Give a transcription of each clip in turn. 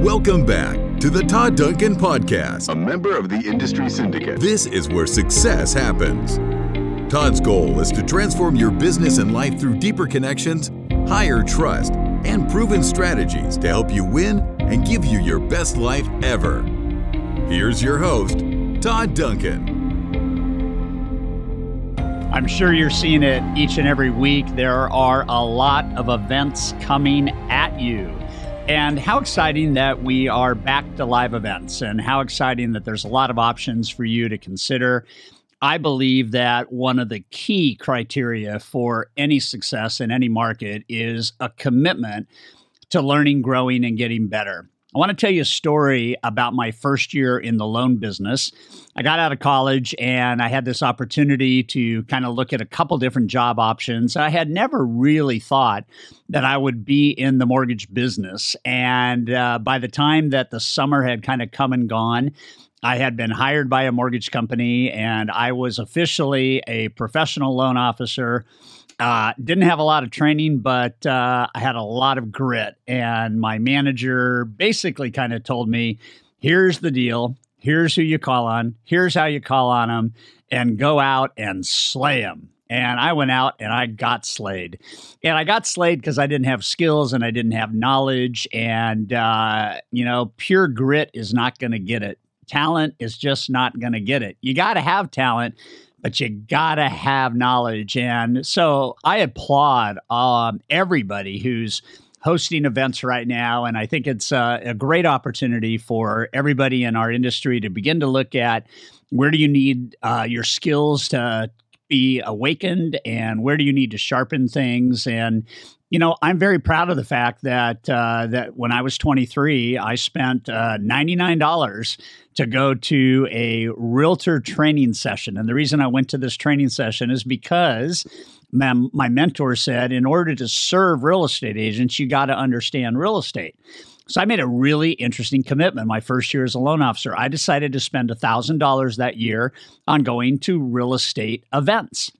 Welcome back to the Todd Duncan Podcast, a member of the Industry Syndicate. This is where success happens. Todd's goal is to transform your business and life through deeper connections, higher trust, and proven strategies to help you win and give you your best life ever. Here's your host, Todd Duncan. I'm sure you're seeing it each and every week. There are a lot of events coming at you. And how exciting that we are back to live events, and how exciting that there's a lot of options for you to consider. I believe that one of the key criteria for any success in any market is a commitment to learning, growing, and getting better. I want to tell you a story about my first year in the loan business. I got out of college and I had this opportunity to kind of look at a couple different job options. I had never really thought that I would be in the mortgage business. And uh, by the time that the summer had kind of come and gone, I had been hired by a mortgage company and I was officially a professional loan officer uh, didn't have a lot of training, but uh, I had a lot of grit. And my manager basically kind of told me, here's the deal. Here's who you call on. Here's how you call on them and go out and slay them. And I went out and I got slayed. And I got slayed because I didn't have skills and I didn't have knowledge. And, uh, you know, pure grit is not going to get it. Talent is just not going to get it. You got to have talent but you gotta have knowledge. And so I applaud um, everybody who's hosting events right now. And I think it's uh, a great opportunity for everybody in our industry to begin to look at where do you need uh, your skills to be awakened and where do you need to sharpen things and you know, I'm very proud of the fact that uh, that when I was 23, I spent uh, $99 to go to a realtor training session, and the reason I went to this training session is because my, my mentor said, in order to serve real estate agents, you got to understand real estate. So I made a really interesting commitment my first year as a loan officer. I decided to spend $1,000 that year on going to real estate events.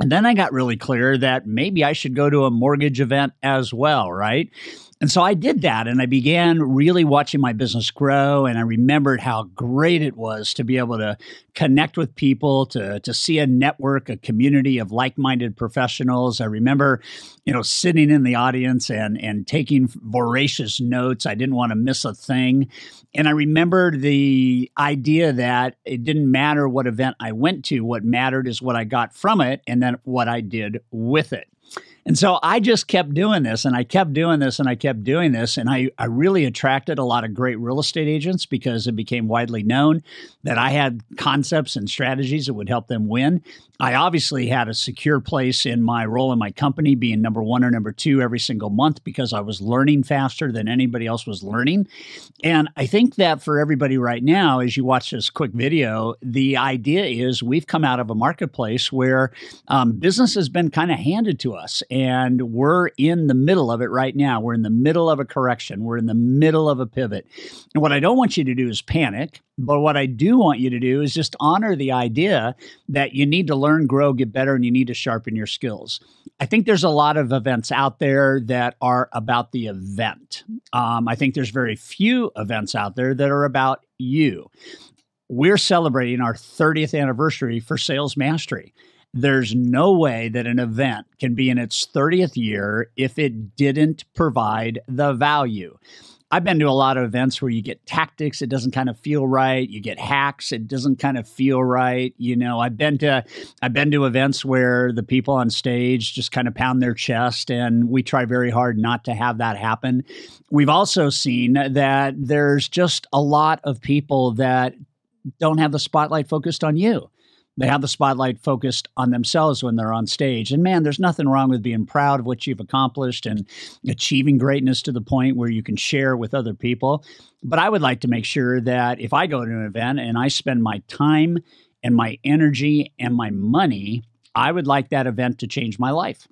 And then I got really clear that maybe I should go to a mortgage event as well, right? And so I did that and I began really watching my business grow. And I remembered how great it was to be able to connect with people, to, to see a network, a community of like minded professionals. I remember, you know, sitting in the audience and, and taking voracious notes. I didn't want to miss a thing. And I remembered the idea that it didn't matter what event I went to, what mattered is what I got from it and then what I did with it. And so I just kept doing this and I kept doing this and I kept doing this. And I, I really attracted a lot of great real estate agents because it became widely known that I had concepts and strategies that would help them win. I obviously had a secure place in my role in my company, being number one or number two every single month because I was learning faster than anybody else was learning. And I think that for everybody right now, as you watch this quick video, the idea is we've come out of a marketplace where um, business has been kind of handed to us and we're in the middle of it right now. We're in the middle of a correction, we're in the middle of a pivot. And what I don't want you to do is panic. But what I do want you to do is just honor the idea that you need to learn, grow, get better, and you need to sharpen your skills. I think there's a lot of events out there that are about the event. Um, I think there's very few events out there that are about you. We're celebrating our 30th anniversary for Sales Mastery there's no way that an event can be in its 30th year if it didn't provide the value. I've been to a lot of events where you get tactics, it doesn't kind of feel right. You get hacks, it doesn't kind of feel right. You know, I've been to I've been to events where the people on stage just kind of pound their chest and we try very hard not to have that happen. We've also seen that there's just a lot of people that don't have the spotlight focused on you they have the spotlight focused on themselves when they're on stage. And man, there's nothing wrong with being proud of what you've accomplished and achieving greatness to the point where you can share with other people. But I would like to make sure that if I go to an event and I spend my time and my energy and my money, I would like that event to change my life.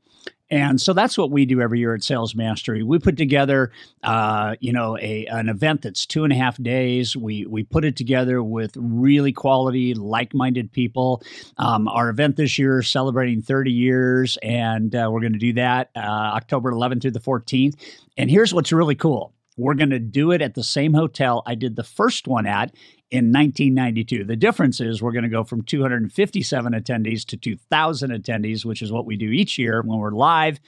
And so that's what we do every year at Sales Mastery. We put together, uh, you know, a an event that's two and a half days. We we put it together with really quality, like minded people. Um, our event this year is celebrating 30 years, and uh, we're going to do that uh, October 11th through the 14th. And here's what's really cool: We're going to do it at the same hotel I did the first one at in 1992. The difference is we're going to go from 257 attendees to 2,000 attendees, which is what we do each year when we're live.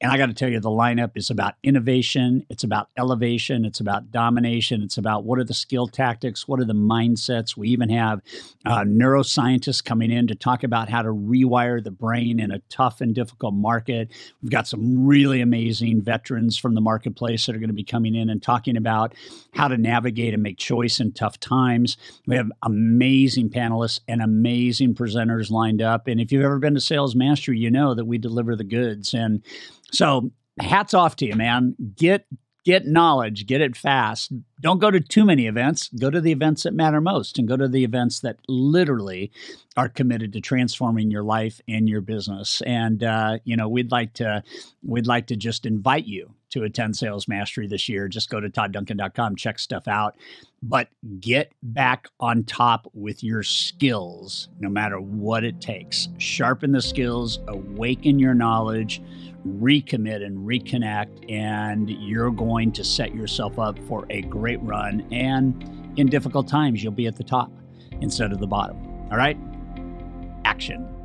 And I got to tell you, the lineup is about innovation, it's about elevation, it's about domination, it's about what are the skill tactics, what are the mindsets. We even have uh, neuroscientists coming in to talk about how to rewire the brain in a tough and difficult market. We've got some really amazing veterans from the marketplace that are going to be coming in and talking about how to navigate and make choice in tough times. We have amazing panelists and amazing presenters lined up. And if you've ever been to Sales Mastery, you know that we deliver the goods. And so hats off to you, man. Get get knowledge, get it fast. Don't go to too many events. Go to the events that matter most and go to the events that literally are committed to transforming your life and your business. And uh, you know, we'd like to we'd like to just invite you to attend Sales Mastery this year. Just go to toddduncan.com, check stuff out. But get back on top with your skills, no matter what it takes. Sharpen the skills, awaken your knowledge, recommit and reconnect, and you're going to set yourself up for a great run. And in difficult times, you'll be at the top instead of the bottom. All right? Action.